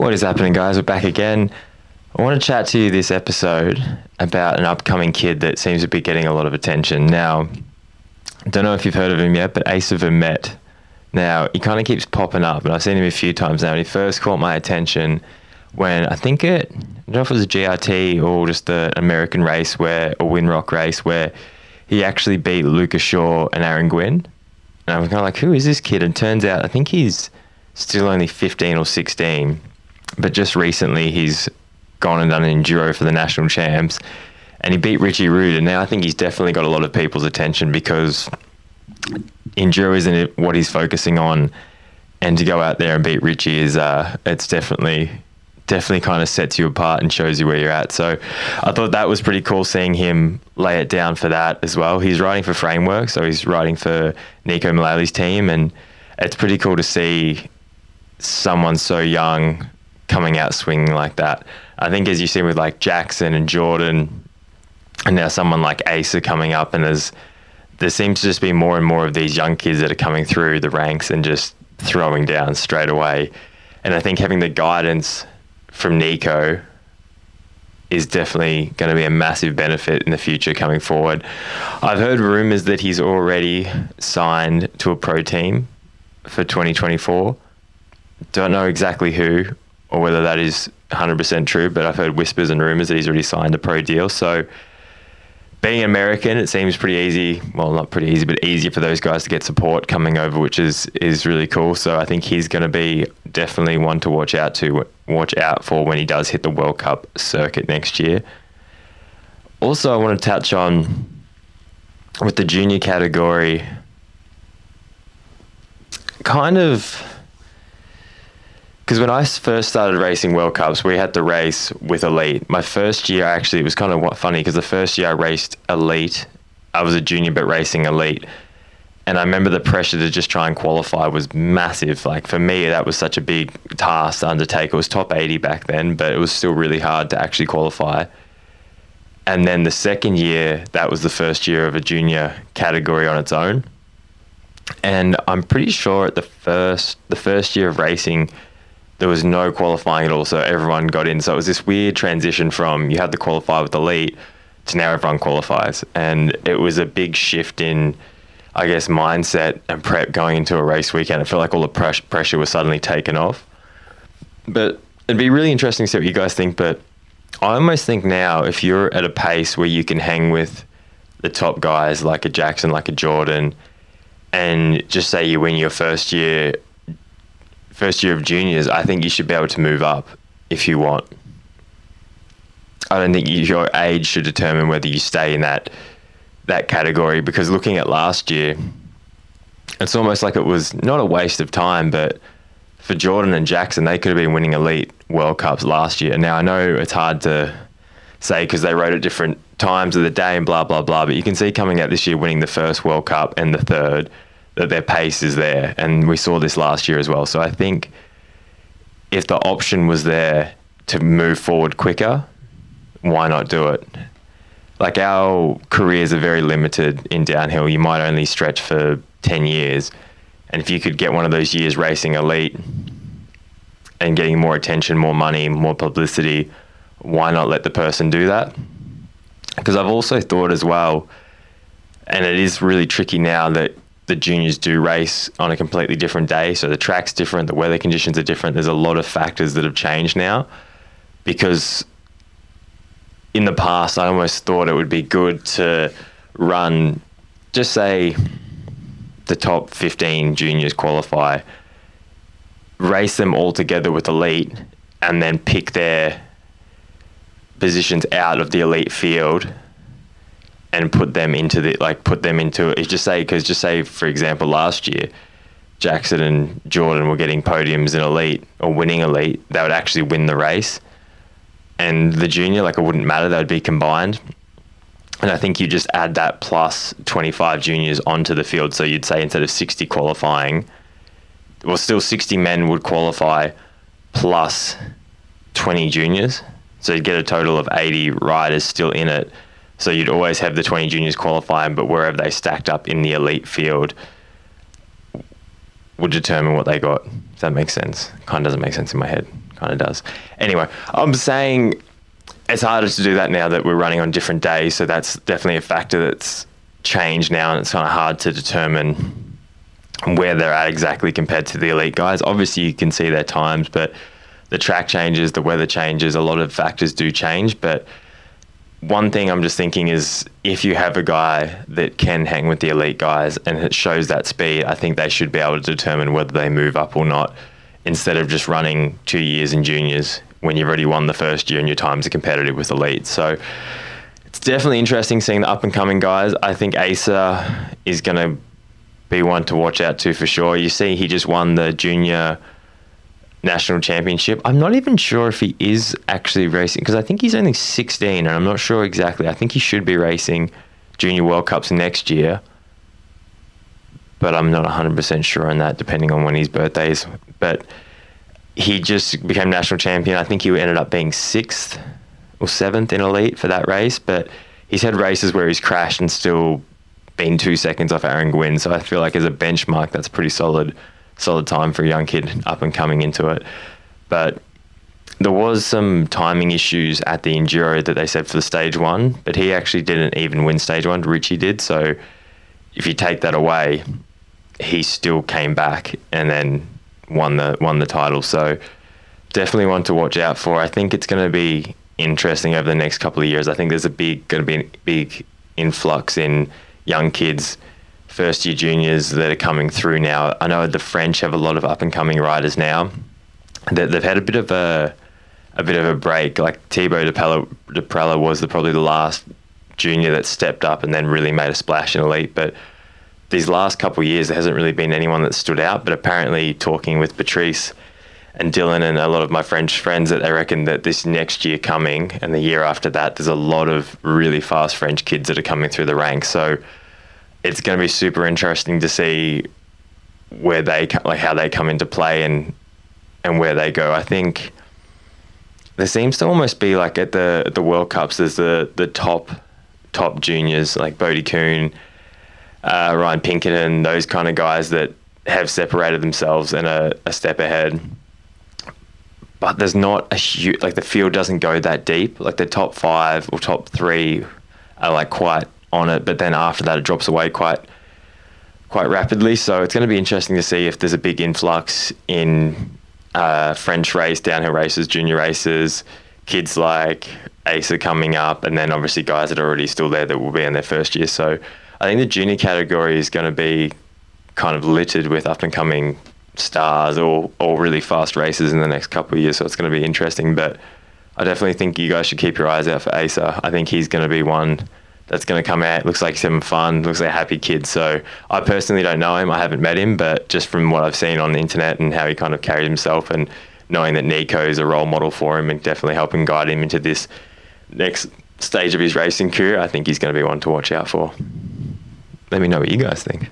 What is happening, guys? We're back again. I want to chat to you this episode about an upcoming kid that seems to be getting a lot of attention. Now, I don't know if you've heard of him yet, but Asa Vermette. Now, he kind of keeps popping up, and I've seen him a few times now. And he first caught my attention when I think it, I don't know if it was a GRT or just the American race where, or Windrock race, where he actually beat Luca Shaw and Aaron Gwin. And I was kind of like, who is this kid? And turns out, I think he's still only 15 or 16, but just recently he's gone and done an enduro for the national champs and he beat Richie Rude. And now I think he's definitely got a lot of people's attention because enduro isn't what he's focusing on. And to go out there and beat Richie is, uh, it's definitely definitely kind of sets you apart and shows you where you're at. So I thought that was pretty cool seeing him lay it down for that as well. He's riding for Framework, so he's riding for Neko Mulally's team, and it's pretty cool to see someone so young coming out swinging like that. I think as you see with like Jackson and Jordan, and now someone like Asa coming up, and there's there seems to just be more and more of these young kids that are coming through the ranks and just throwing down straight away. And I think having the guidance from Neko is definitely going to be a massive benefit in the future coming forward. I've heard rumors that he's already signed to a pro team for 2024. Don't know exactly who or whether that is 100% true, but I've heard whispers and rumors that he's already signed a pro deal. So being American, it seems pretty easy. Well, not pretty easy, but easier for those guys to get support coming over, which is is really cool. So I think he's going to be definitely one to watch out to watch out for when he does hit the World Cup circuit next year. Also, I want to touch on with the junior category, kind of because when I first started racing World Cups, we had to race with Elite. My first year, actually, it was kind of funny because the first year I raced Elite, I was a junior but racing Elite. And I remember the pressure to just try and qualify was massive. Like for me, that was such a big task to undertake. It was top 80 back then, but it was still really hard to actually qualify. And then the second year, that was the first year of a junior category on its own. And I'm pretty sure at the first the first year of racing, there was no qualifying at all, so everyone got in. So it was this weird transition from you had to qualify with elite to now everyone qualifies, and it was a big shift in, I guess, mindset and prep going into a race weekend. I felt like all the pres- pressure was suddenly taken off. But it'd be really interesting to see what you guys think. But I almost think now, if you're at a pace where you can hang with the top guys like a Jackson, like a Jordan, and just say you win your first year first year of juniors, I think you should be able to move up if you want. I don't think your age should determine whether you stay in that that category because looking at last year, it's almost like it was not a waste of time, but for Jordan and Jackson, they could have been winning elite World Cups last year. Now I know it's hard to say because they rode at different times of the day and blah blah blah, but you can see coming out this year winning the first World Cup and the third that their pace is there. And we saw this last year as well. So I think if the option was there to move forward quicker, why not do it? Like our careers are very limited in downhill. You might only stretch for 10 years. And if you could get one of those years racing elite and getting more attention, more money, more publicity, why not let the person do that? Because I've also thought as well, and it is really tricky now that the juniors do race on a completely different day. So the track's different, the weather conditions are different. There's a lot of factors that have changed now because in the past, I almost thought it would be good to run, just say, the top 15 juniors qualify, race them all together with elite, and then pick their positions out of the elite field and put them into the like put them into it. Just say because just say for example last year, Jackson and Jordan were getting podiums in elite or winning elite, they would actually win the race. And the junior, like it wouldn't matter, they would be combined. And I think you just add that plus 25 juniors onto the field. So you'd say instead of 60 qualifying, well, still 60 men would qualify plus 20 juniors. So you'd get a total of 80 riders still in it so you'd always have the 20 juniors qualifying, but wherever they stacked up in the elite field would determine what they got. Does that make sense? Kind of doesn't make sense in my head. kind of does. Anyway, I'm saying it's harder to do that now that we're running on different days. So that's definitely a factor that's changed now, and it's kind of hard to determine where they're at exactly compared to the elite guys. Obviously, you can see their times, but the track changes, the weather changes, a lot of factors do change. But one thing I'm just thinking is if you have a guy that can hang with the elite guys and it shows that speed, I think they should be able to determine whether they move up or not instead of just running two years in juniors when you've already won the first year and your times are competitive with elite. So it's definitely interesting seeing the up and coming guys. I think Asa is going to be one to watch out to for sure. You see, he just won the junior national championship. I'm not even sure if he is actually racing because I think he's only 16 and I'm not sure exactly. I think he should be racing junior World Cups next year. But I'm not 100% sure on that depending on when his birthday is. But he just became national champion. I think he ended up being sixth or seventh in elite for that race. But he's had races where he's crashed and still been two seconds off Aaron Gwin. So I feel like as a benchmark, that's pretty solid solid time for a young kid up and coming into it. But there was some timing issues at the enduro that they said for the stage one, but he actually didn't even win stage one. Richie did. So if you take that away, he still came back and then won the won the title. So definitely one to watch out for. I think it's going to be interesting over the next couple of years. I think there's a big going to be a big influx in young kids first year juniors that are coming through now. I know the French have a lot of up and coming riders now. That they've had a bit of a a bit of a break. Like Thibaut Daprela was the, probably the last junior that stepped up and then really made a splash in elite. But these last couple of years, there hasn't really been anyone that stood out. But apparently, talking with Patrice and Dylan and a lot of my French friends, that they reckon that this next year coming and the year after that, there's a lot of really fast French kids that are coming through the ranks. So it's going to be super interesting to see where they like how they come into play and and where they go. I think there seems to almost be like at the the World Cups, there's the the top top juniors like Bodhi Kuhn, uh, Ryan Pinkerton, those kind of guys that have separated themselves and a step ahead. But there's not a huge like the field doesn't go that deep. Like the top five or top three are like quite on it, but then after that it drops away quite quite rapidly. So it's going to be interesting to see if there's a big influx in uh, French race, downhill races, junior races, kids like Asa coming up, and then obviously guys that are already still there that will be in their first year. So I think the junior category is going to be kind of littered with up and coming stars or, or really fast races in the next couple of years. So it's going to be interesting. But I definitely think you guys should keep your eyes out for Asa. I think he's going to be one that's going to come out. Looks like he's having fun. Looks like a happy kid. So I personally don't know him. I haven't met him, but just from what I've seen on the internet and how he kind of carried himself, and knowing that Neko is a role model for him and definitely helping guide him into this next stage of his racing career, I think he's going to be one to watch out for. Let me know what you guys think.